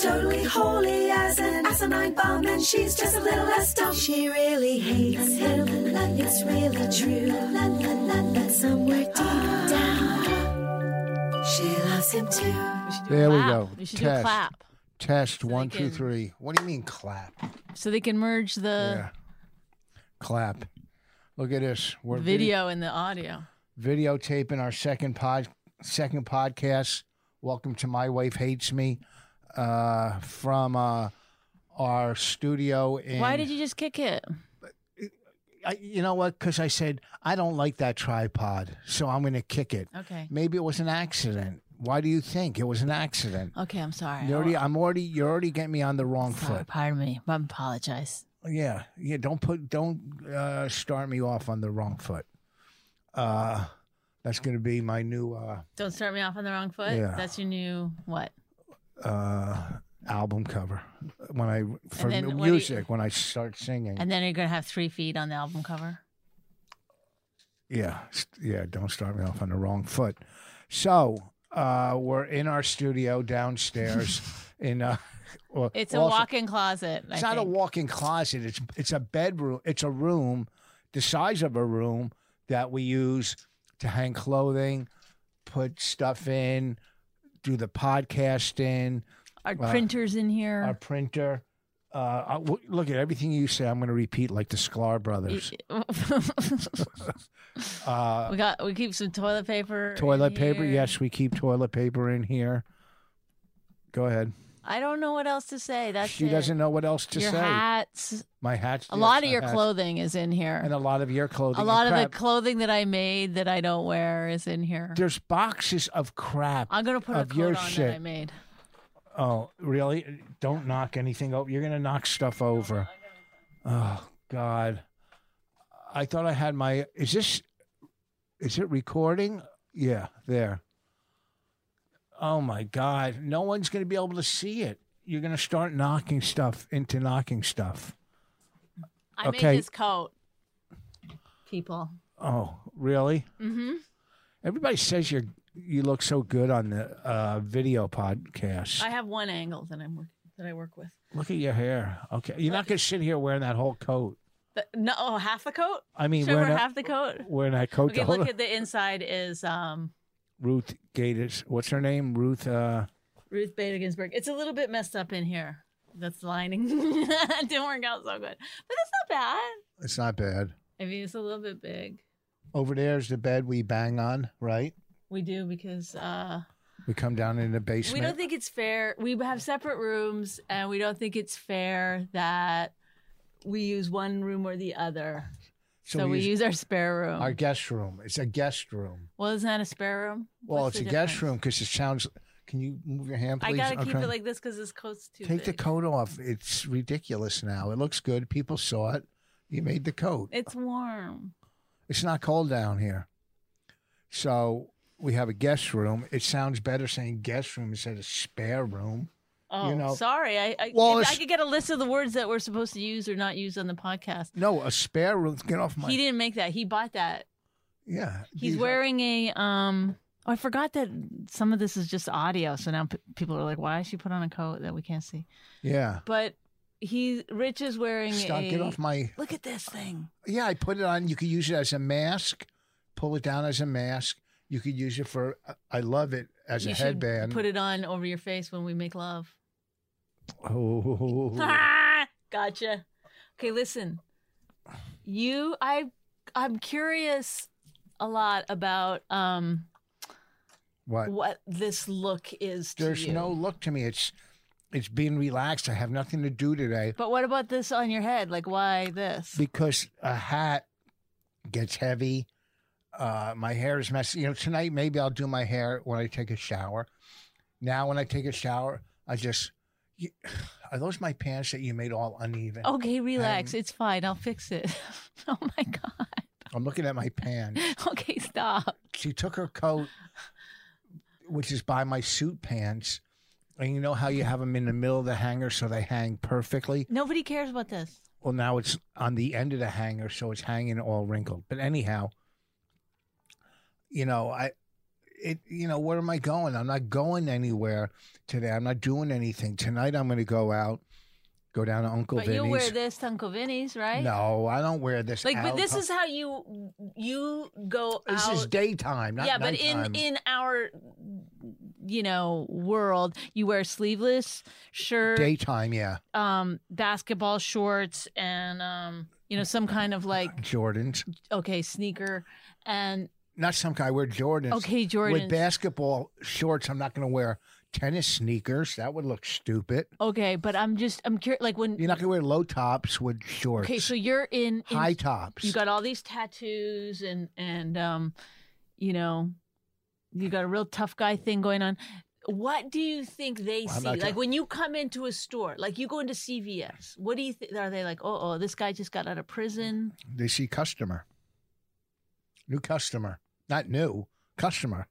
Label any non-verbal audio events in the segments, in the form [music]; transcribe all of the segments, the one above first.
He's totally holy as an asinine bomb, and she's just a little less dumb. She really hates him. It's really true. But somewhere deep down, she loves him too. We There a we go. We should do Test. a clap Test they one, two, three. What do you mean clap? so they can merge the yeah. Clap. Look at this. We're vid- video and the audio. videotaping our second pod second podcast. Welcome to My Wife Hates Me uh, from uh, our studio. In, Why did you just kick it? I, you know what? Because I said I don't like that tripod, so I'm going to kick it. Okay. Maybe it was an accident. Why do you think it was an accident? Okay, I'm sorry. You already, I'm already, you're already getting me on the wrong Sorry, foot. pardon me. I apologize. Yeah, yeah. Don't put, don't uh, start me off on the wrong foot. Uh, that's going to be my new uh, Don't start me off on the wrong foot. Yeah. That's your new what? Uh, album cover when I for then music when I start singing. And then you're gonna have three feet on the album cover. yeah, yeah. Don't start me off on the wrong foot. So uh, we're in our studio downstairs. [laughs] in uh, well, It's a also- walk-in closet. I It's not a walk-in closet. It's it's a bedroom. It's a room, the size of a room that we use to hang clothing, put stuff in, do the podcast in. Our uh, printers in here. our printer. Uh, I- look at everything you say. I'm going to repeat like the Sklar brothers. Uh, [laughs] we got we keep some toilet paper. toilet paper. here. Yes, we keep toilet paper in here. Go ahead. I don't know what else to say. That's she it. doesn't know what else to your say. hats. My hats. A yes, lot of your hats. clothing is in here. and a lot of your clothing. A lot of the clothing that I made that I don't wear is in here. There's boxes of crap. I'm gonna put a of coat your shit. that I made. Oh, really? Don't knock anything over. You're going to knock stuff over. Oh, God. I thought I had my. Is this. Is it recording? Yeah, there. Oh, my God. No one's going to be able to see it. You're going to start knocking stuff into knocking stuff. I Okay. made this coat. People. Oh, really? Mm-hmm. Everybody says you're. You look so good on the uh, video podcast. I have one angle that I'm that I work with. Look at your hair. Okay, you're not going to sit here wearing that whole coat. The- no, oh, half the coat. I mean, Should I wearing wear that, half the coat? wearing that coat. Okay, look at the inside is um Ruth Gators. What's her name? Ruth. Uh, Ruth Bader Ginsburg. It's a little bit messed up in here. That's lining. [laughs] it didn't work out so good, but it's not bad. it's not bad. I mean, it's a little bit big. Over there's the bed we bang on, right? We do because uh, We come down in the basement. we don't think it's fair. We have separate rooms, and we don't think it's fair that we use one room or the other. So, we, use, our spare room. our guest room. It's a guest room. well, isn't that a spare room? Well, What's it's a the guest room because it sounds. Can you move your hand, please? I gotta keep it like this because this coat's too Take the coat off. It's ridiculous now. It looks good. People saw it. You made the coat. It's warm. It's not cold down here. So we have a guest room. It sounds better saying guest room instead of spare room. Oh, know- sorry. I I, Well, if it's- I could get a list of the words that we're supposed to use or not use on the podcast. No, a spare room. Get off my. He didn't make that. He bought that. yeah. He's these are- wearing a um. Oh, I forgot that some of this is just audio. So now p- people are like, "Why is she put on a coat that we can't see?" Yeah. But he Rich is wearing Stop. a. Get off my. Look at this thing. Yeah, I put it on. You could use it as a mask. Pull it down as a mask. You could use it for. I love it as you a headband. put it on over your face when we make love. Oh, [laughs] gotcha. Okay, listen. You, I, I'm curious a lot about um what? what this look is to There's you. no look to me. It's it's being relaxed. I have nothing to do today But what about this on your head? Like, why this? because a hat gets heavy. Uh, my hair is messy. You know, tonight maybe I'll do my hair when I take a shower. Now, when I take a shower, I just you, [sighs] are those my pants that you made all uneven? Okay, relax. It's fine. I'll fix it. [laughs] oh my god. I'm looking at my pants. [laughs] Okay, stop. She took her coat, which is by my suit pants, and you know how you have them in the middle of the hanger so they hang perfectly. Nobody cares about this. Well, now it's on the end of the hanger, so it's hanging all wrinkled. But anyhow, you know, I, it, you know, where am I going? I'm not going anywhere today. I'm not doing anything tonight. I'm going to go out, go down to Uncle Vinny's. but Vinny's. you wear this to Uncle Vinny's, right? No, I don't wear this. Like, but this is how you you go out this out. is daytime, not yeah, but in nighttime. in our you know world, you wear sleeveless shirt, daytime. Yeah, um, basketball shorts, and um, you know some kind of like Jordans. okay sneaker, and Not some kind. I wear Jordans. okay Jordan. With basketball shorts, I'm not going to wear tennis sneakers. That would look stupid. okay, but I'm just I'm curious. Like when You're not going to wear low tops with shorts. okay, so you're in, in high tops. you got all these tattoos and and um you know you got a real tough guy thing going on what do you think they Well, see like when you come into a store like you go into cvs what do you think are they like oh oh this guy just got out of prison they see customer, new customer, not new customer.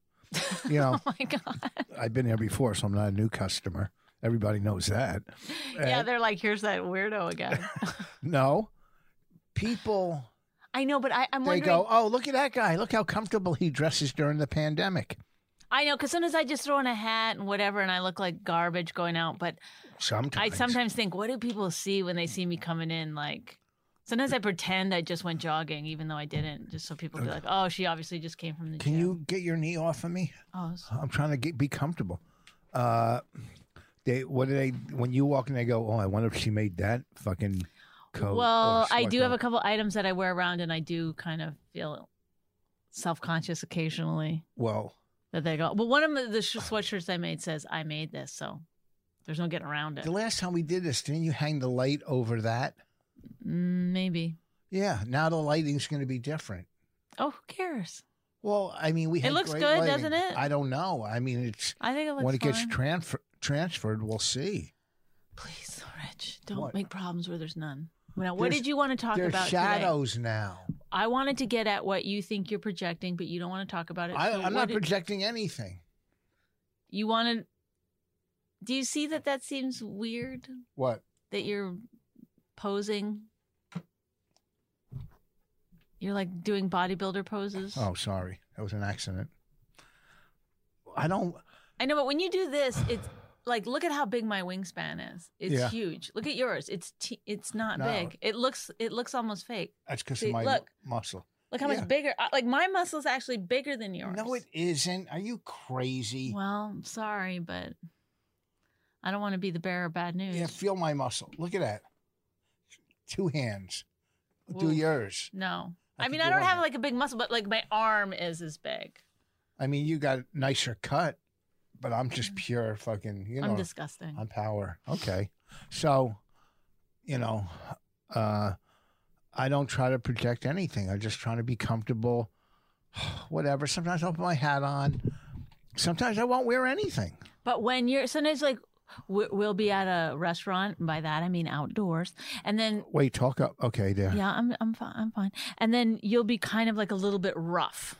You know, [laughs] oh my god I've been here before, so I'm not a new customer. Everybody knows that. yeah Uh, they're like here's that weirdo again [laughs] [laughs] no, people i know but I, i'm they wondering go, oh, look at that guy. Look how comfortable he dresses during the pandemic. i know because sometimes i just throw on a hat and whatever and i look like garbage going out but Sometimes I sometimes think, what do people see when they see me coming in? Like, sometimes I pretend I just went jogging, even though I didn't, just so people be like, oh, she obviously just came from the Can gym. you get your knee off of me? Oh, I'm trying to get be comfortable. Uh, they what do they when you walk in? They go, oh, I wonder if she made that fucking coat. well, I do have a couple items that I wear around, and I do kind of feel self conscious occasionally Well, that they go. But one of the sh- sweatshirts I made says, I made this, so there's no getting around it. the last time we did this, didn't you hang the light over that? Mm, maybe. Yeah. Now the lighting's going to be different. Oh, who cares? Well, I mean, we It had looks great good, lighting. doesn't it? I don't know. I mean, it's I think it looks when it gets fine. transfer, transferred, we'll see. Please, Rich, don't What? make problems where there's none. Now, what There's- did you want to talk There's about today? shadows now. I wanted to get at what you think you're projecting, but you don't want to talk about it. I, So what not projecting anything. You wanted. Do you see that that seems weird What? that you're posing? You're like doing bodybuilder poses. Oh, sorry. That was an accident. I don't. I know, but when you do this, it's like look at how big my wingspan is. It's Yeah. huge. Look at yours. It's t- it's not No. big. It looks it looks almost fake. That's because See, of my look. muscle. Look how Yeah. much bigger. uh, Like my muscle's actually bigger than yours. No, it isn't. Are you crazy? Well, I'm sorry, but I don't want to be the bearer of bad news. Yeah, feel my muscle. Look at that. Two hands. Do Oof. yours. No. I I, mean, I don't have like a big muscle, but like my arm is as big. I mean, you got a nicer cut, but I'm just pure fucking. You know, Mm. I'm disgusting. I'm power. Okay, so, you know, uh, I don't try to project anything. I'm just trying to be comfortable. [sighs] Whatever. Sometimes I'll put my hat on. Sometimes I won't wear anything. But when you're sometimes like we'll be at a restaurant, and by that I mean outdoors, and then Wait, talk up. Okay, there. yeah, I'm I'm fine, I'm fine, and then you'll be kind of like a little bit rough.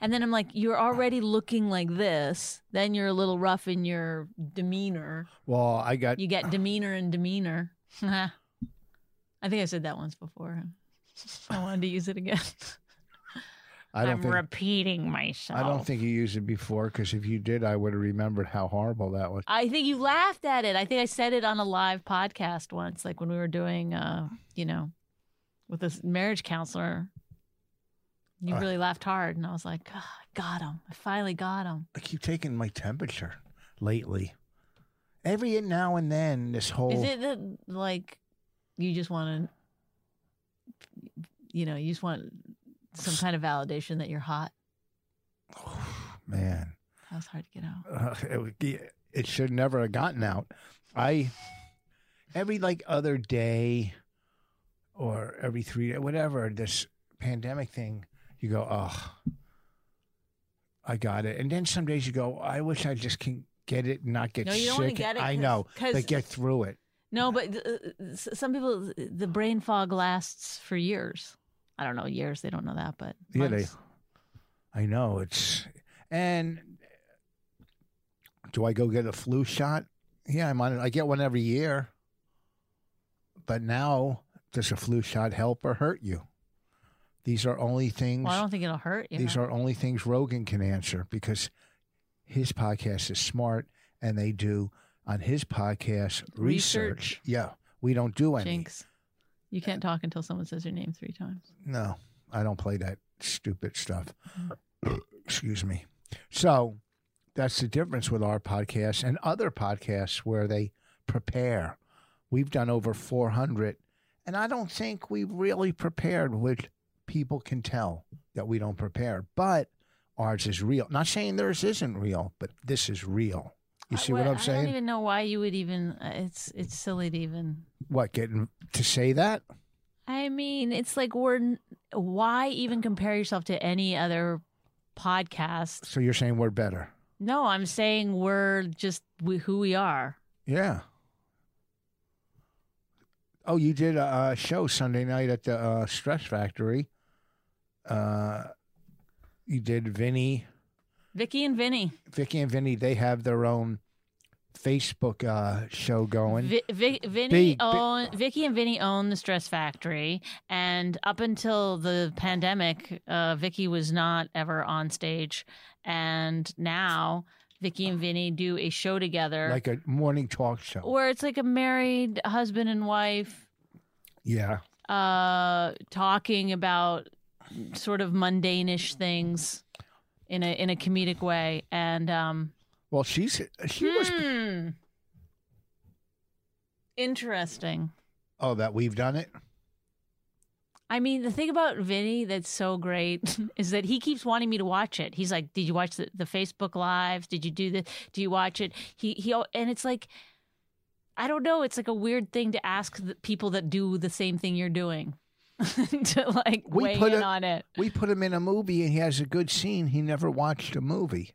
And then I'm like, you're already looking like this. Then you're a little rough in your demeanor. Well, I got. You get demeanor and demeanor. [laughs] I think I said that once before. [laughs] I wanted to use it again. [laughs] I don't I'm think. repeating myself. I don't think you used it before because if you did, I would have remembered how horrible that was. I think you laughed at it. I think I said it on a live podcast once, like when we were doing, uh, you know, with this marriage counselor. You Uh. really laughed hard, and I was like, "Ah, I got him. I finally got him. I keep taking my temperature lately, every now and then this whole Is it that like you just want to, you know, you just want some kind of validation that you're hot? [sighs] man That was hard to get out. uh, it, it should never have gotten out. I every like other day or every three day, whatever this pandemic thing, you go, oh, I got it, and then some days you go, I wish I just can get it and not get No, you sick. don't get it I know, but get through it. No, but uh, some people, the brain fog lasts for years. I don't know years. They don't know that, but Yeah, they. I know it's and. Do I go get a flu shot? Yeah, I'm on it. I get one every year. But now, does a flu shot help or hurt you? These are only things. Well, I don't think it'll hurt you. these are only things Rogan can answer because his podcast is smart and they do on his podcast research. Research. Yeah, we don't do any. Jinx. You can't talk until someone says your name three times. No, I don't play that stupid stuff. Mm-hmm. Excuse me. So that's the difference with our podcast and other podcasts where they prepare. We've done over 400, and I don't think we've really prepared, which people can tell that we don't prepare. But ours is real. Not saying theirs isn't real, but this is real. You see what I'm saying? I don't even know why you would even. uh, It's it's silly to even. What, getting to say that? I mean, it's like we're. Why even compare yourself to any other podcast? So you're saying we're better? No, I'm saying we're just we, who we are. Yeah. Oh, you did a, a show Sunday night at the uh, Stress Factory. Uh, you did Vinny, Vicky and Vinny. Vicky, and Vinny. They have their own Facebook uh, show going. Vi- Vi- Vinny Big- own Vicky and Vinny own the Stress Factory, and up until the pandemic, uh, Vicky was not ever on stage, and now Vicky and Vinny do a show together like a morning talk show. where it's like a married husband and wife Yeah. uh, talking about sort of mundane-ish things in a in a comedic way, and um, Well, she's she was. hmm. interesting. Oh, that we've done it. I mean, the thing about Vinny that's so great [laughs] is that he keeps wanting me to watch it. He's like, "Did you watch the, the Facebook lives? Did you do the? Do you watch it?" He he, and it's like, I don't know. It's like a weird thing to ask the people that do the same thing you're doing [laughs] to like We weigh put in it- on it. We put him in a movie, and he has a good scene. He never watched a movie.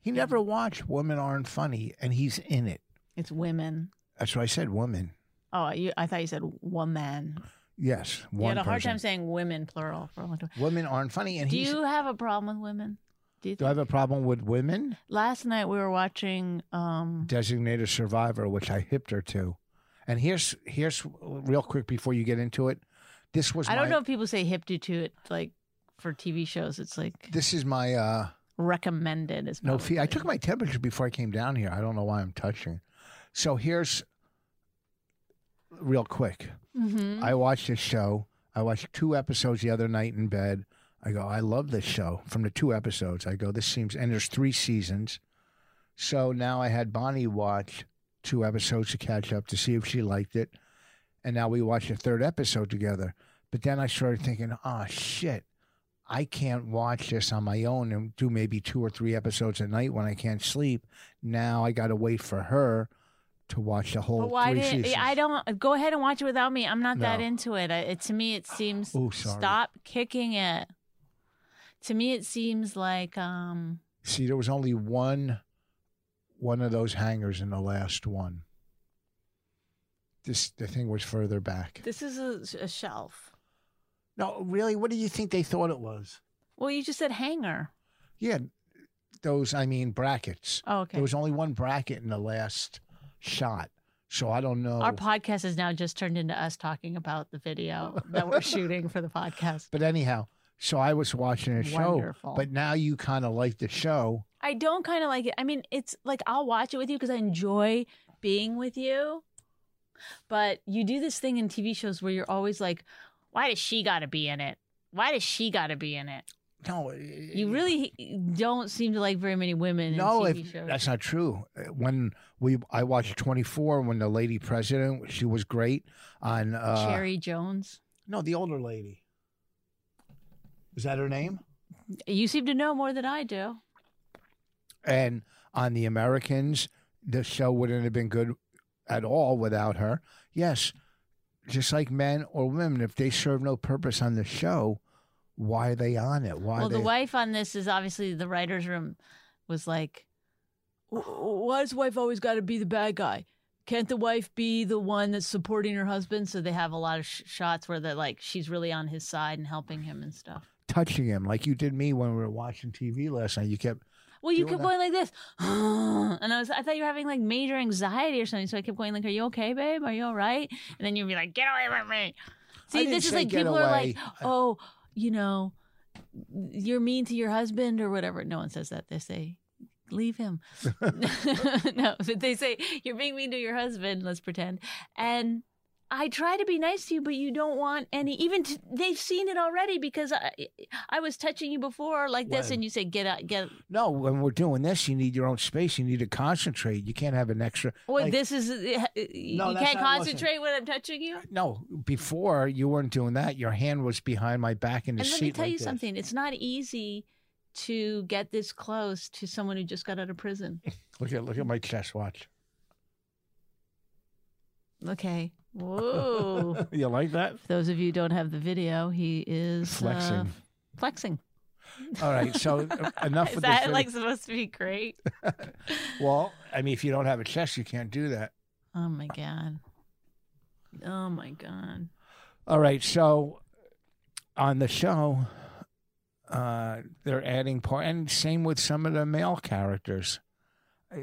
He never watched Women Aren't Funny, and he's in it. It's women. That's what I said. Women. Oh, you, I thought you said woman. Yes, You had a hard time saying women plural for a long time. Women aren't funny, and Do he's. you have a problem with women? Do you do I have a problem with women? Last night we were watching. um Designated survivor, which I hipped her to. And here's here's real quick before you get into it. This was I don't my- know if people say hip to to it like for TV shows. It's like This is my uh recommended. Is no fee. I took my temperature before I came down here. I don't know why I'm touching. So here's real quick. Mhm. I watched this show. I watched two episodes the other night in bed. I go, I love this show. From the two episodes, I go, this seems, and there's three seasons. So now I had Bonnie watch two episodes to catch up to see if she liked it. And now we watched the third episode together. But then I started thinking, oh, shit. I can't watch this on my own and do maybe two or three episodes a night when I can't sleep. Now I got to wait for her to watch the whole But why seasons. I don't go ahead and watch it without me? I'm not that into it. I, it. To me, it seems. Oh, sorry. Stop kicking it. To me, it seems like um. See, there was only one one of those hangers in the last one. This the thing was further back. This is a, a shelf. No, really, what do you think they thought it was? Well, you just said hanger. Yeah, those I mean brackets. Oh, okay. There was only one bracket in the last shot. So I don't know. Our podcast has now just turned into us talking about the video that we're shooting for the podcast. [laughs] but anyhow, so I was watching a show. Wonderful. But now you kind of like the show. I don't kind of like it. I mean, it's like I'll watch it with you because I enjoy being with you. But you do this thing in TV shows where you're always like, why does she got to be in it? Why does she got to be in it? no. You really don't seem to like very many women. No, in TV if, shows. that's not true. When we I watched 24 when the lady president, she was great on uh Cherry Jones. No, the older lady. Is that her name? You seem to know more than I do. And on the Americans, the show wouldn't have been good at all without her. Yes, just like men or women, if they serve no purpose on the show, why are they on it? Why well, they the wife on this is obviously the writers' room was like, why does wife always got to be the bad guy? Can't the wife be the one that's supporting her husband? So they have a lot of sh- shots where they're like, she's really on his side and helping him and stuff. touching him like you did me when we were watching TV last night. You kept Well, you kept going like this, [gasps] and I was, I thought you were having like major anxiety or something. So I kept going like, "Are you okay, babe? Are you all right?" And then you'd be like, "Get away from me!" See, this is like people are like, "Oh, you know, you're mean to your husband or whatever." No one says that. They say, "Leave him." [laughs] [laughs] no, but they say you're being mean to your husband. Let's pretend, and. I try to be nice to you, but you don't want any. Even t- they've seen it already because I, I was touching you before like this, When? and you said, "Get out, get no. When we're doing this, you need your own space. You need to concentrate. You can't have an extra. Well, like- this is uh, you No, can't concentrate when I'm touching you. No, before you weren't doing that. Your hand was behind my back in the And seat. let me tell like you this. something: it's not easy to get this close to someone who just got out of prison. [laughs] Look at look at my chest watch. Okay. Whoa. [laughs] you like that? For those of you who don't have the video, he is uh, Flexing. flexing. All right. So uh, [laughs] enough Is with that like supposed to be great? [laughs] well, I mean, if you don't have a chest, you can't do that. Oh my god. Oh my god. All right. So on the show, uh, they're adding part, and same with some of the male characters.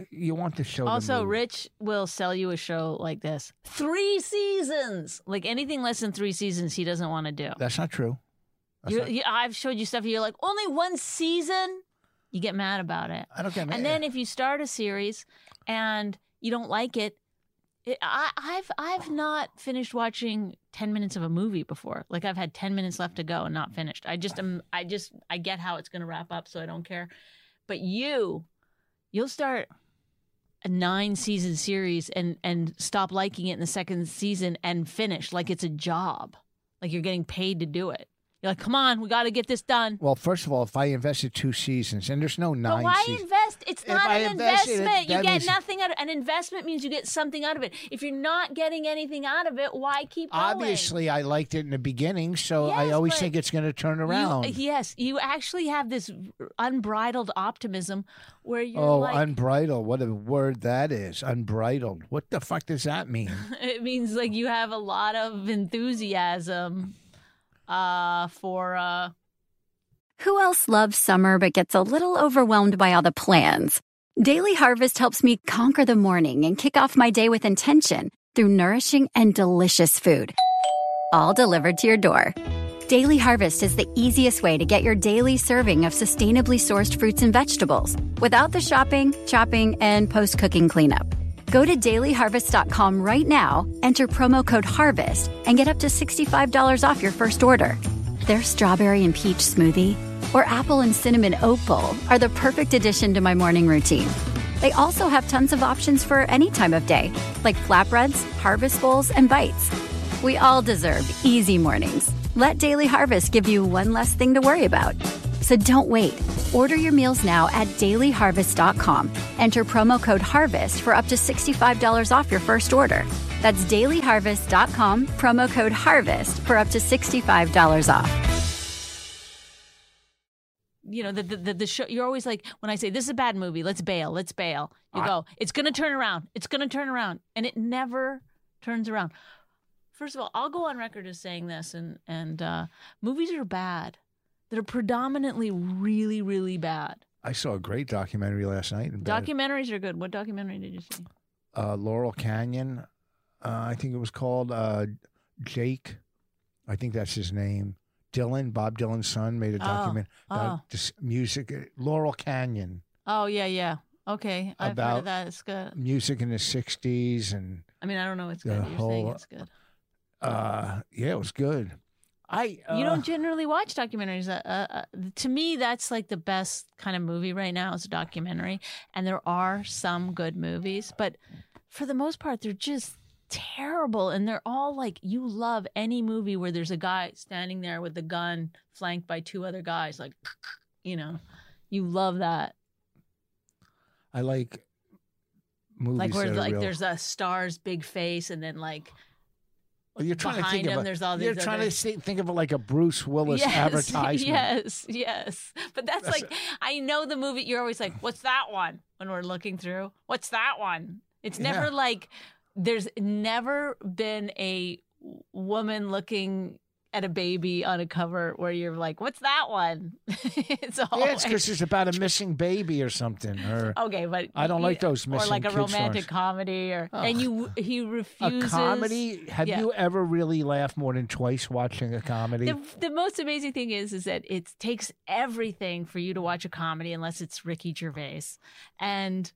You want the show Also. Rich will sell you a show like this: three seasons. Like anything less than three seasons, he doesn't want to do. That's not true. That's not- you, I've showed you stuff. You're like, only one season. You get mad about it. I don't get. mad. And then if you start a series and you don't like it, it I, I've I've not finished watching ten minutes of a movie before. Like I've had ten minutes left to go and not finished. I just am. I just I get how it's going to wrap up, so I don't care. But you, you'll start a nine season series and and stop liking it in the second season and finish like it's a job, like you're getting paid to do it. You're like, come on, we got to get this done. well, first of all, if I invested two seasons, and there's no nine But why seasons. invest? It's not I an invest in it, investment. you get means- nothing out of An investment means you get something out of it. If you're not getting anything out of it, why keep going? Obviously, I liked it in the beginning, so I always think it's going to turn You- around. yes, you actually have this unbridled optimism where you're oh, like, unbridled! What a word that is. Unbridled. What the fuck does that mean? [laughs] it means like you have a lot of enthusiasm uh, for uh, Who else loves summer but gets a little overwhelmed by all the plans? Daily Harvest helps me conquer the morning and kick off my day with intention through nourishing and delicious food. All delivered to your door. Daily Harvest is the easiest way to get your daily serving of sustainably sourced fruits and vegetables without the shopping, chopping, and post cooking cleanup. Go to dailyharvest.com right now, enter promo code HARVEST, and get up to $65 off your first order. Their strawberry and peach smoothie or apple and cinnamon opal are the perfect addition to my morning routine. They also have tons of options for any time of day, like flatbreads, harvest bowls, and bites. We all deserve easy mornings. Let Daily Harvest give you one less thing to worry about. So don't wait. Order your meals now at dailyharvest.com. Enter promo code HARVEST for up to $65 off your first order. That's dailyharvest.com, promo code HARVEST for up to $65 off. you know the, the the the show you're always like when i say this is a bad movie let's bail let's bail you I- go it's gonna turn around it's gonna turn around and it never turns around first of all i'll go on record as saying this and and uh movies are bad that are predominantly really really bad I saw a great documentary last night. documentaries are good what documentary did you see uh, Laurel Canyon. Uh, I think it was called uh, Jake. I think that's his name. Dylan, Bob Dylan's son, made a Oh, document oh. about this music. uh, Laurel Canyon, oh yeah yeah okay i've heard of that it's good music in the '60s, and i mean i don't know it's good you're saying whole- it's good uh, yeah, it was good. I uh, you don't generally watch documentaries. Uh, uh, uh, to me, that's like the best kind of movie right now is a documentary. And there are some good movies, but for the most part, they're just terrible. And they're all like, you love any movie where there's a guy standing there with a gun flanked by two other guys, like, [clears throat] you know, you love that. I like movies Like where like real. there's a star's big face, and then like You're trying to think him, of a, there's all You're these trying other- to think of it like a Bruce Willis [laughs] advertisement. Yes, yes. But that's, That's like I know the movie. You're always like, "What's that one?" When we're looking through, "What's that one?" It's never Yeah. like there's never been a woman looking at a baby on a cover where you're like, "What's that one?" [laughs] it's all Yeah, it's because it's about a missing baby or something. Or okay, but I don't like those or like a romantic stars. comedy, or Ugh. and you he a refuses comedy. Have yeah. you ever really laughed more than twice watching a comedy? The, the most amazing thing is is that it takes everything for you to watch a comedy unless it's Ricky Gervais. And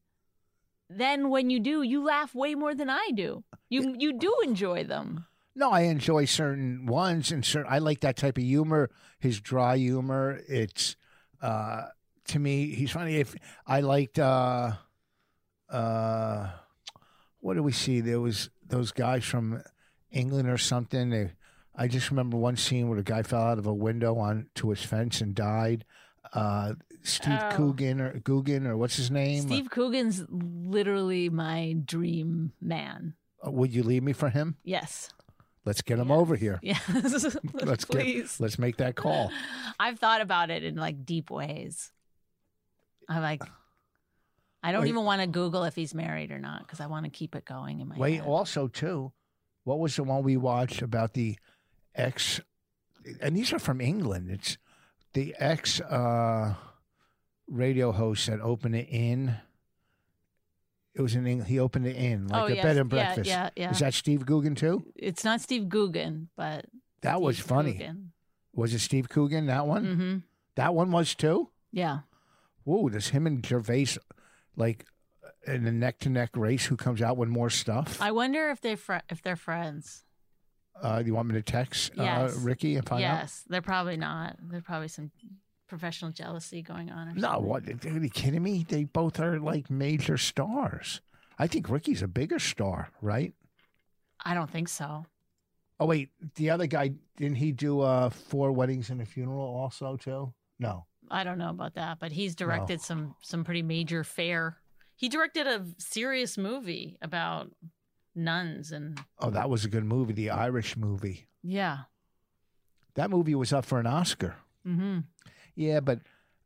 then when you do, you laugh way more than I do. You you do enjoy them. No, I enjoy certain ones, and certain I like that type of humor. His dry humor. It's uh, to me, he's funny. If I liked, uh, uh, what do we see? There was those guys from England or something. They, I just remember one scene where a guy fell out of a window onto his fence and died. Uh, Steve Oh. Coogan or Coogan or what's his name? Steve Coogan's literally my dream man. Uh, would you leave me for him? Yes. Let's get him over here. [laughs] Yes. Let's Please. get. Let's make that call. I've thought about it in like deep ways. I'm like, I don't Wait. even want to Google if he's married or not because I want to keep it going in my Wait, head. also too, what was the one we watched about the ex? And these are from England. It's the ex uh, radio host that opened it in. It was in England. He opened it in like oh, a yes. bed and breakfast. Yeah, yeah. Is that Steve Coogan too? it's not Steve Coogan, but That was funny. Coogan. Was it Steve Coogan? That one? Mm-hmm. That one was too. Yeah. Whoa, does him and Gervais like in a neck to neck race? Who comes out with more stuff? I wonder if they fr- if they're friends. uh, you want me to text uh, Ricky and find out? yes, they're probably not. They're probably some professional jealousy going on. Or No, what? Are you kidding me? They both are like major stars. I think Ricky's a bigger star, right? I don't think so. Oh wait, the other guy didn't he do uh four weddings and a funeral also too? No. I don't know about that, but he's directed some some pretty major fare. He directed a serious movie about nuns and Oh, that was a good movie, the Irish movie. yeah. That movie was up for an Oscar. Mm-hmm. Yeah, but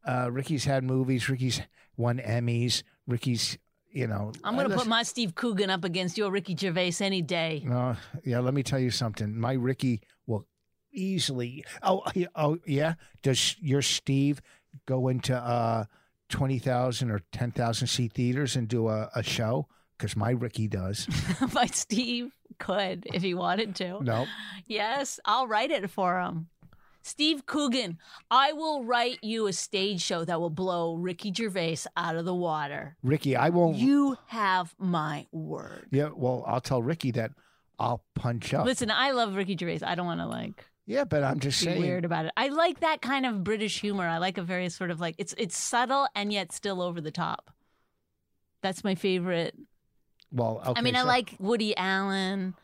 uh Ricky's had movies. Ricky's won Emmys. Ricky's, you know. I'm gonna uh, put my Steve Coogan up against your Ricky Gervais any day. No, yeah. Let me tell you something. My Ricky will easily. Oh, oh, yeah. Does your Steve go into uh twenty thousand or ten thousand seat theaters and do a, a show? Because my Ricky does. [laughs] my Steve could if he wanted to. no, Yes, I'll write it for him. Steve Coogan, I will write you a stage show that will blow Ricky Gervais out of the water. Ricky, I won't. You have my word. yeah, well, I'll tell Ricky that I'll punch up. Listen, I love Ricky Gervais. I don't want to like yeah, but I'm just be saying. weird about it. I like that kind of British humor. I like a very sort of like it's it's subtle and yet still over the top. That's my favorite. Well, okay, I mean, I like Woody Allen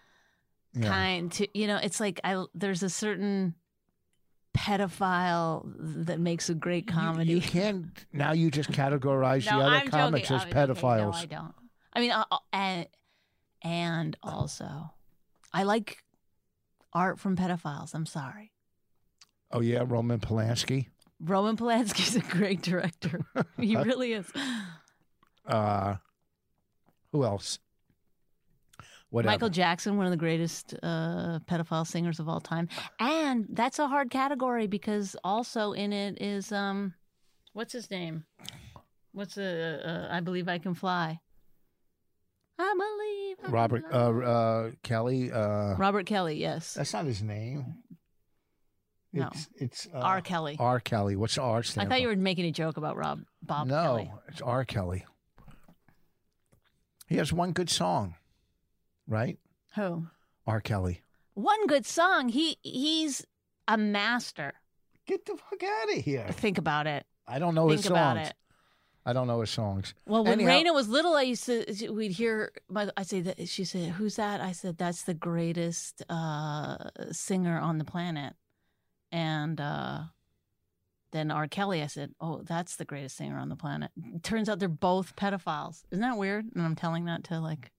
yeah. kind to you know, it's like I there's a certain pedophile that makes a great comedy. You, can't now. You just categorize no, the other I'm comics joking. as I'm joking. pedophiles. No, I don't. I mean, uh, uh, and and also, I like art from pedophiles. I'm sorry. oh yeah, Roman Polanski. Roman Polanski's a great director. [laughs] he really is. Uh, who else? Whatever. Michael Jackson, one of the greatest uh, pedophile singers of all time, and that's a hard category because also in it is um, what's his name? What's the? Uh, I believe I can fly. I believe. I can Robert fly. uh, uh, Kelly. Uh, Robert Kelly, yes. that's not his name. No. It's it's uh, R. Kelly. R. Kelly. What's the R I stand thought you were making a joke about Rob Bob no, Kelly. it's R. Kelly. He has one good song, right? Who? R. Kelly. One good song. He he's a master. Get the fuck out of here. Think about it. I don't know his Think about songs. it. I don't know his songs. Well, when Anyhow- Rayna was little, I used to we'd hear my I say that she said, "Who's that?" I said, "That's the greatest uh, singer on the planet." And uh, then R. Kelly, I said, "Oh, that's the greatest singer on the planet." Turns out they're both pedophiles. Isn't that weird? And I'm telling that to like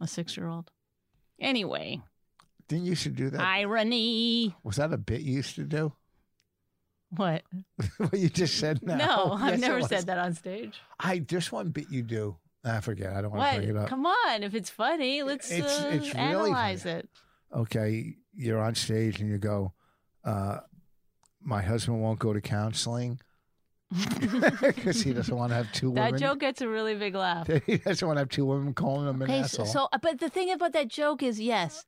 a six year old. Anyway, Didn't you used to do that? irony. Was that a bit you used to do? What? [laughs] what you just said now? No, [laughs] I've never said that on stage. I just one bit you do. I forget. I don't want to bring it up. Come on, if it's funny, let's It's- uh, it's really analyze funny. it. okay, you're on stage and you go, uh, my husband won't go to counseling [laughs] because he doesn't want to have two That women. joke gets a really big laugh. [laughs] he doesn't want to have two women calling him an Okay, asshole. so, uh, but the thing about that joke is, yes,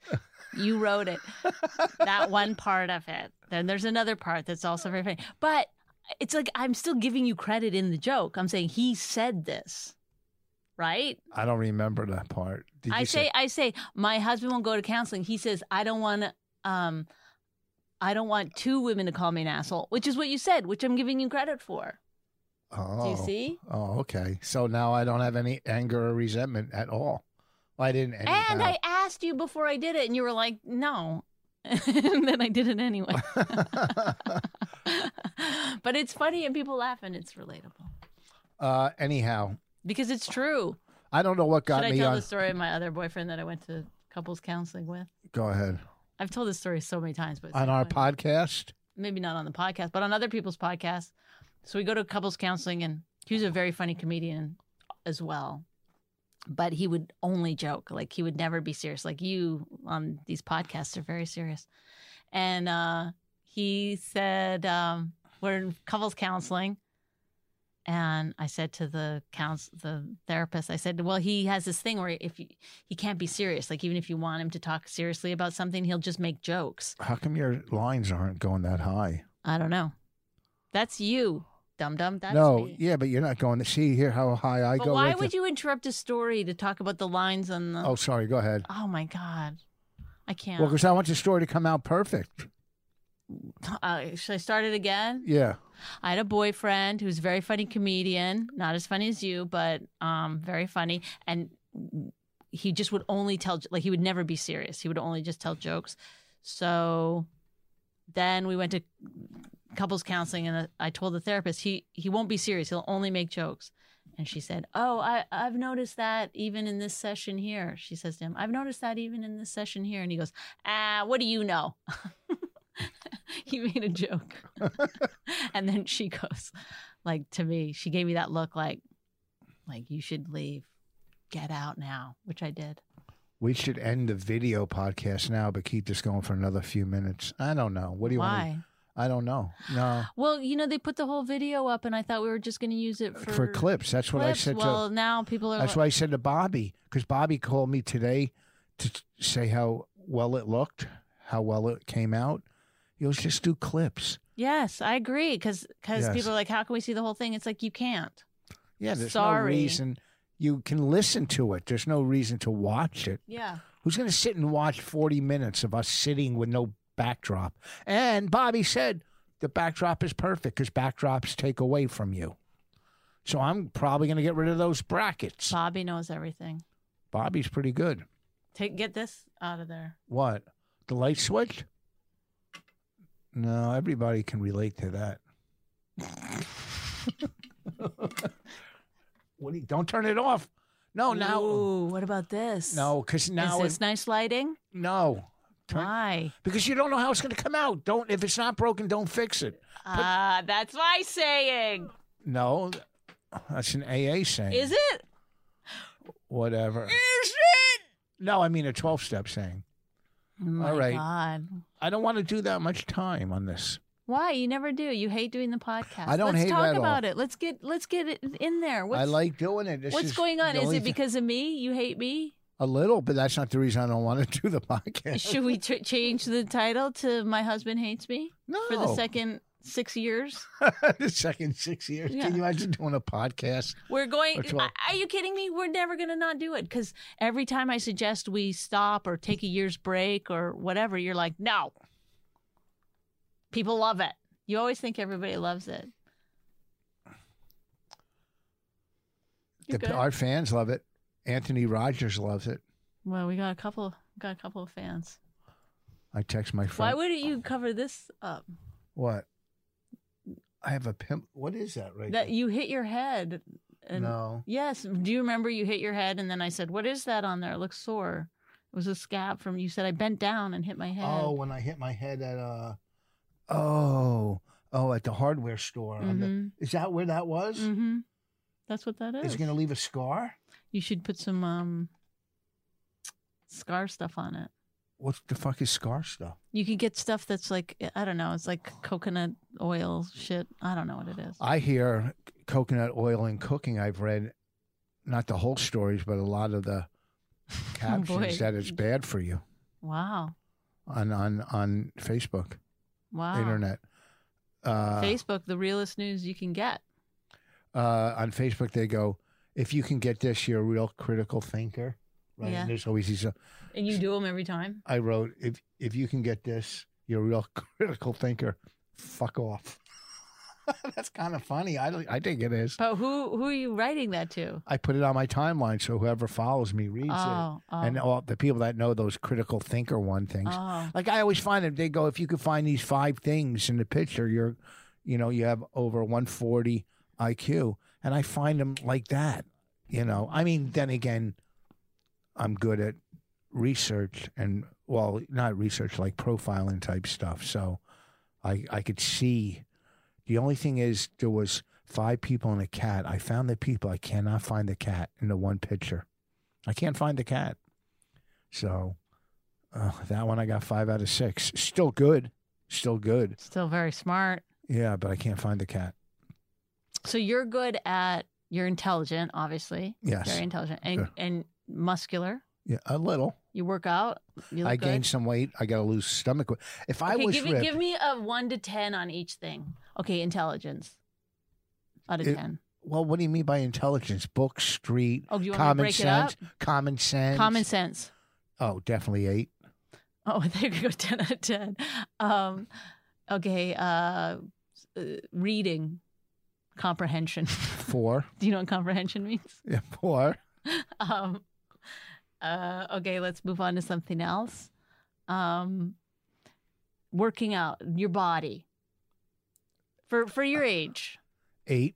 you wrote it. that one part of it. Then there's another part that's also very funny. But it's like I'm still giving you credit in the joke. I'm saying he said this, right? I don't remember that part. Did I you say, I say, my husband won't go to counseling. He says, I don't want to. Um, I don't want two women to call me an asshole, which is what you said, which I'm giving you credit for. oh, Do you see? Oh, okay. So now I don't have any anger or resentment at all. Well, I didn't. And. I asked you before I did it, and you were like, no. and [laughs] then I did it anyway. [laughs] but it's funny and people laugh and it's relatable uh, anyhow, because it's true. I don't know what got Should I tell on. the story of my other boyfriend that I went to couples counseling with? Go ahead. I've told this story so many times, but On our funny. podcast. maybe not on the podcast, but on other people's podcasts. So we go to couples counseling, and he was a very funny comedian as well. But he would only joke, like he would never be serious. Like you on these podcasts are very serious. And uh, he said, um, "We're in couples counseling." And I said to the couns the therapist, I said, "Well, he has this thing where if you, he can't be serious, like even if you want him to talk seriously about something, he'll just make jokes." How come your lines aren't going that high? I don't know. That's you, dum dum. That's no, me. yeah, but you're not going to see here how high I But go. why would there. you interrupt a story to talk about the lines on the? Oh, sorry. Go ahead. Oh my god, I can't. Well, because I want the story to come out perfect. uh, should I start it again? Yeah. I had a boyfriend who's a very funny comedian, not as funny as you, but um, very funny, and he just would only tell like he would never be serious. He would only just tell jokes. So then we went to couples counseling, and I told the therapist he he won't be serious. He'll only make jokes. And she said, "Oh, I I've noticed that even in this session here." She says to him, "I've noticed that even in this session here." And he goes, "Ah, what do you know?" [laughs] [laughs] he made a joke. [laughs] and then she goes, like to me, she gave me that look like, like you should leave, get out now, which I did. We should end the video podcast now, but keep this going for another few minutes. I don't know. What do you Why? want? I don't know. No, Well, you know, they put the whole video up, and I thought we were just going to use it for, for, clips. That's what I clips. said Well, to. now people are. That's what I said to Bobby because Bobby called me today to say how well it looked, how well it came out. Goes, just do clips. Yes, I agree. Because Yes. people are like, how can we see the whole thing? It's like you can't. Yeah, there's Sorry. no reason. You can listen to it. There's no reason to watch it. Yeah. Who's going to sit and watch 40 minutes of us sitting with no backdrop? And Bobby said the backdrop is perfect because backdrops take away from you. So I'm probably going to get rid of those brackets. Bobby knows everything. Bobby's pretty good. Take get this out of there. What? The light switch? No, everybody can relate to that. what do you, don't turn it off. No, now. Ooh, what about this? No, because now. Is this it- nice lighting? no. Turn- Why? Because you don't know how it's going to come out. Don't if it's not broken, don't fix it. Ah, that's my saying. No, that's an AA saying. Is it? Whatever. Is it? No, I mean a twelve step saying. Oh my All right. God. I don't want to do that much time on this. Why? You never do. You hate doing the podcast. I don't let's hate it talk at all. about it. Let's get let's get it in there. What's, I like doing it. This what's going on? Is it thi- because of me? You hate me? a little? But that's not the reason I don't want to do the [laughs] podcast. Should we tr- change the title to "My Husband Hates Me" no, for the second six years? [laughs] the second six years. Yeah. Can you imagine doing a podcast? We're going. 12. Are you kidding me? We're never going to not do it because every time I suggest we stop or take a year's break or whatever, you're like, no. People love it. You always think everybody loves it. The, our fans love it. Anthony Rogers loves it. Well, we got a couple. Got a couple of fans. I text my friend. Why wouldn't you cover this up? What? I have a pimp. What is that right That there? you hit your head. And No. Yes. Do you remember you hit your head and then I said, "What is that on there? It looks sore." It was a scab from you said I bent down and hit my head. Oh, when I hit my head at uh oh oh at the hardware store. on the- is that where that was? Mm-hmm. That's what that is. Is it going to leave a scar? You should put some um scar stuff on it. What the fuck is scar stuff? You can get stuff that's like I don't know. It's like coconut oil shit. I don't know what it is. I hear coconut oil in cooking. I've read not the whole stories, but a lot of the [laughs] captions that it's bad for you Wow. on on on Facebook, Wow. internet. Uh, Facebook, the realest news you can get. uh, on Facebook, they go, if you can get this, you're a real critical thinker. Right. Yeah. And there's always these. Uh, And you do them every time. I wrote, if if you can get this, you're a real [laughs] critical thinker. Fuck off. [laughs] That's kind of funny. I don't- I think it is. But who who are you writing that to? I put it on my timeline so whoever follows me reads it. Oh, oh, And all the people that know those critical thinker one things. oh. Like I always find them, they go, if you could find these five things in the picture, you're, you know, you have over 140 IQ. And I find them like that. You know, I mean, then again, I'm good at research and, well, not research, like profiling type stuff. So I, I could see. The only thing is, there was five people and a cat. I found the people. I cannot find the cat in the one picture. I can't find the cat. So uh, that one I got five out of six. Still good. Still good. Still very smart. Yeah, but I can't find the cat. So you're good at you're intelligent, obviously. Yes. Very intelligent. And Sure. and muscular. Yeah, a little. You work out. You look I good. gained some weight. I got to lose stomach weight. If I okay, was give me ripped, give me a one to ten on each thing. Okay, intelligence. Out of It- ten. well, what do you mean by intelligence? Book, street, Oh, do you want me to common sense, up? common sense. Common sense. Oh, definitely eight. Oh, [laughs] there you go, ten out of ten. Um, okay, uh, uh, reading, comprehension. [laughs] Four. Do you know what comprehension means? Yeah, four. [laughs] Um, uh, okay, let's move on to something else. Um, working out your body for for your age Eight.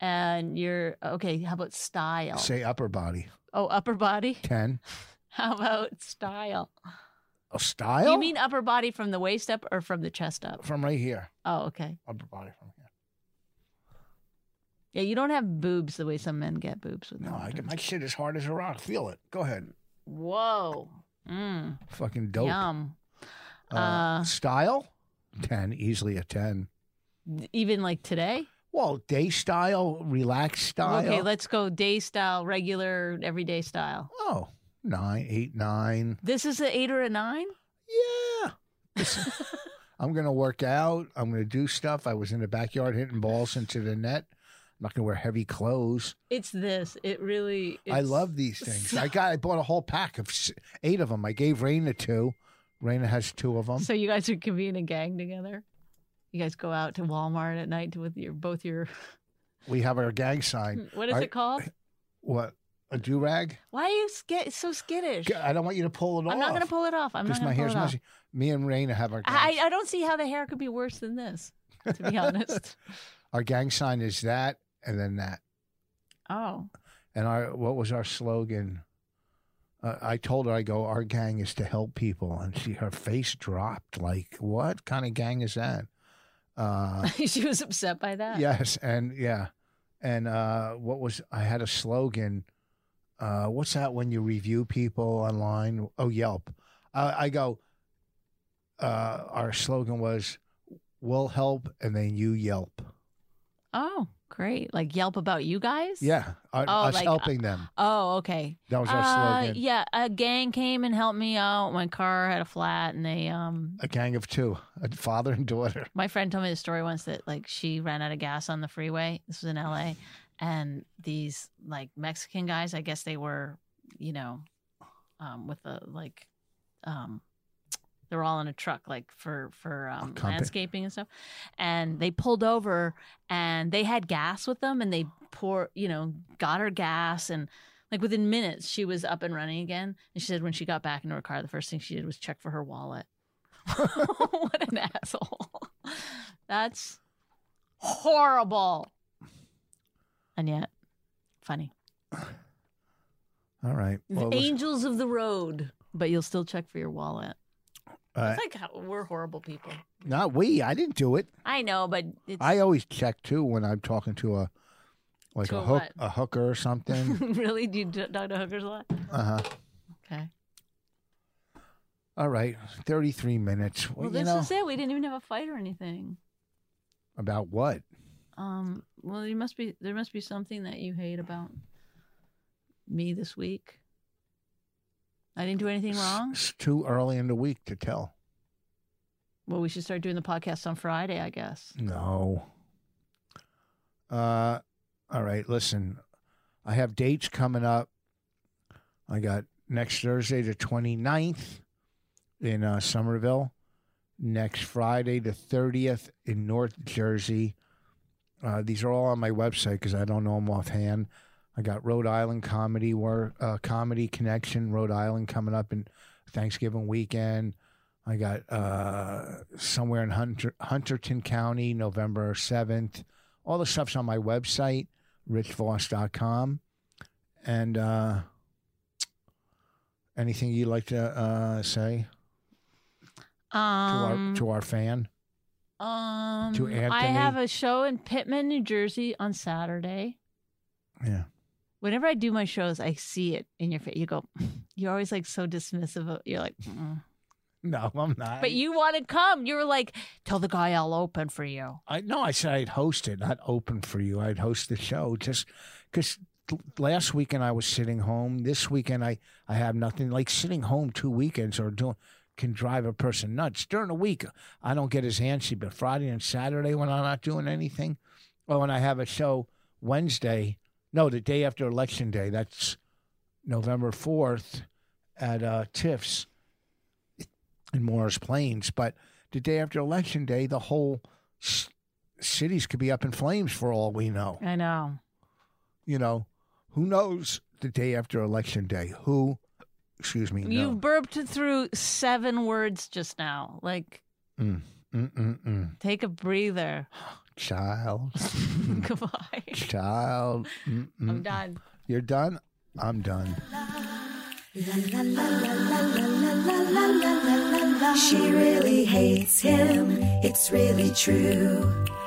and your okay. How about style? Say upper body. oh, upper body. [laughs] Ten. How about style? A style? You mean upper body from the waist up or from the chest up? from right here? Oh, okay. Upper body from here. Yeah, you don't have boobs the way some men get boobs with No, no I get my shit as hard as a rock. Feel it. Go ahead. Whoa. Mm, Fucking dope. yum. Uh, Uh, style? 10, easily a 10. Even like today? Well, day style, relaxed style. Okay, let's go day style, regular, everyday style. oh, nine, eight, nine. This is an eight or a nine? Yeah. [laughs] I'm going to work out. I'm going to do stuff. I was in the backyard hitting balls into the net. I'm not going to wear heavy clothes. It's this. It really. I love these things. I [laughs] got. I bought a whole pack of eight of them. I gave Rayna two. Rayna has two of them. So you guys are can be in a gang together. You guys go out to Walmart at night with your both your. [laughs] We have our gang sign. [laughs] What is I- it called? What? A do rag? Why are you sk- so skittish? I don't want you to pull it off. I'm not going to pull it off. I'm not Because going my to pull hair's it off. messy. Me and Rayna have our gang, I, I don't see how the hair could be worse than this. To be honest. our gang sign is that and then that. oh. And our what was our slogan? Uh, I told her I go, our gang is to help people, and she her face dropped. Like, what kind of gang is that? Uh, [laughs] she was upset by that. yes, and yeah, and uh, what was I had a slogan? Uh, what's that when you review people online? Oh, Yelp. Uh, I go. Uh, our slogan was, "We'll help, and then you Yelp." Oh, great. Like Yelp about you guys? Yeah, uh, Oh, us like, helping them. Oh, okay. That was our Uh, slogan. yeah, a gang came and helped me out. My car had a flat, and they um. A gang of two, a father and daughter. My friend told me the story once that like she ran out of gas on the freeway. This was in L.A. and these like Mexican guys. I guess they were, you know, um, with the like, um, They're all in a truck, like for for um, landscaping and stuff. And they pulled over, and they had gas with them, and they pour, you know, got her gas, and like within minutes, she was up and running again. And she said when she got back into her car, the first thing she did was check for her wallet. [laughs] what an asshole! That's horrible, and yet funny. All right. Well, Angels of the road, but you'll still check for your wallet. Uh, It's like how we're horrible people. not we. I didn't do it. I know, but it's I always check too when I'm talking to a like To a a hook what? a hooker or something. [laughs] really. Do you d- talk to hookers a lot? uh huh. Okay. All right. Thirty three minutes. Well, Well, you this know is it. We didn't even have a fight or anything. about what? Um. Well, you must be. There must be something that you hate about me this week. I didn't do anything wrong. It's too early in the week to tell. Well, we should start doing the podcast on Friday, I guess. No. Uh, all right. Listen, I have dates coming up. I got next Thursday, the 29th in uh, Somerville. Next Friday, the 30th in North Jersey. Uh, these are all on my website because I don't know them offhand. I got Rhode Island comedy work, uh, comedy connection, Rhode Island coming up in Thanksgiving weekend. I got uh, somewhere in Hunter, Hunterdon County, November 7th. All the stuff's on my website, richvos.com. And uh, anything you'd like to uh, say to, Um. our, to our fan? um. to I have a show in Pitman, New Jersey, on Saturday. Yeah. Whenever I do my shows, I see it in your face. You go, [laughs] you're always like so dismissive. Of, you're like, "Mm." No, I'm not. but you want to come. You were like, tell the guy I'll open for you. I no, I said I'd host it, not open for you. I'd host the show just because last weekend I was sitting home. This weekend I I have nothing. Like sitting home two weekends or doing can drive a person nuts. During the week I don't get as antsy, but Friday and Saturday when I'm not doing anything, or when I have a show Wednesday, no, the day after election day. That's November fourth at uh, Tiff's in Morris Plains, but the day after election day, the whole s- cities could be up in flames for all we know. I know. You know, who knows the day after election day? Who, excuse me, You no. burped through seven words just now. Like, Mm, mm, mm, mm. take a breather. [gasps] [laughs] Child, [laughs] Goodbye. child. Mm, mm. I'm done. You're done? I'm done. She really hates him, it's really true.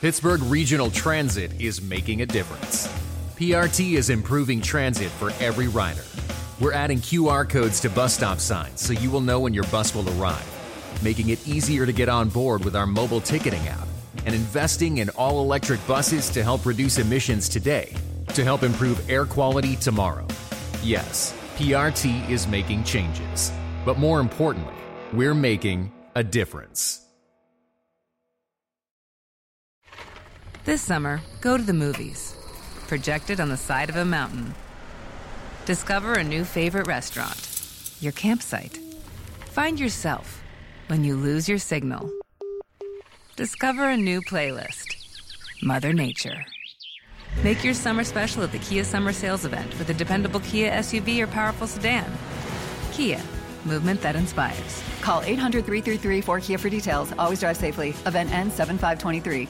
Pittsburgh Regional Transit is making a difference. PRT is improving transit for every rider. We're adding QR codes to bus stop signs so you will know when your bus will arrive, making it easier to get on board with our mobile ticketing app, and investing in all electric buses to help reduce emissions today to help improve air quality tomorrow. Yes, PRT is making changes, but more importantly, we're making a difference. This summer, go to the movies. Projected on the side of a mountain. Discover a new favorite restaurant. Your campsite. Find yourself when you lose your signal. Discover a new playlist. Mother Nature. Make your summer special at the Kia Summer Sales Event with a dependable Kia SUV or powerful sedan. Kia, movement that inspires. Call 800 333 4KIA for details. Always drive safely. Event ends 7523.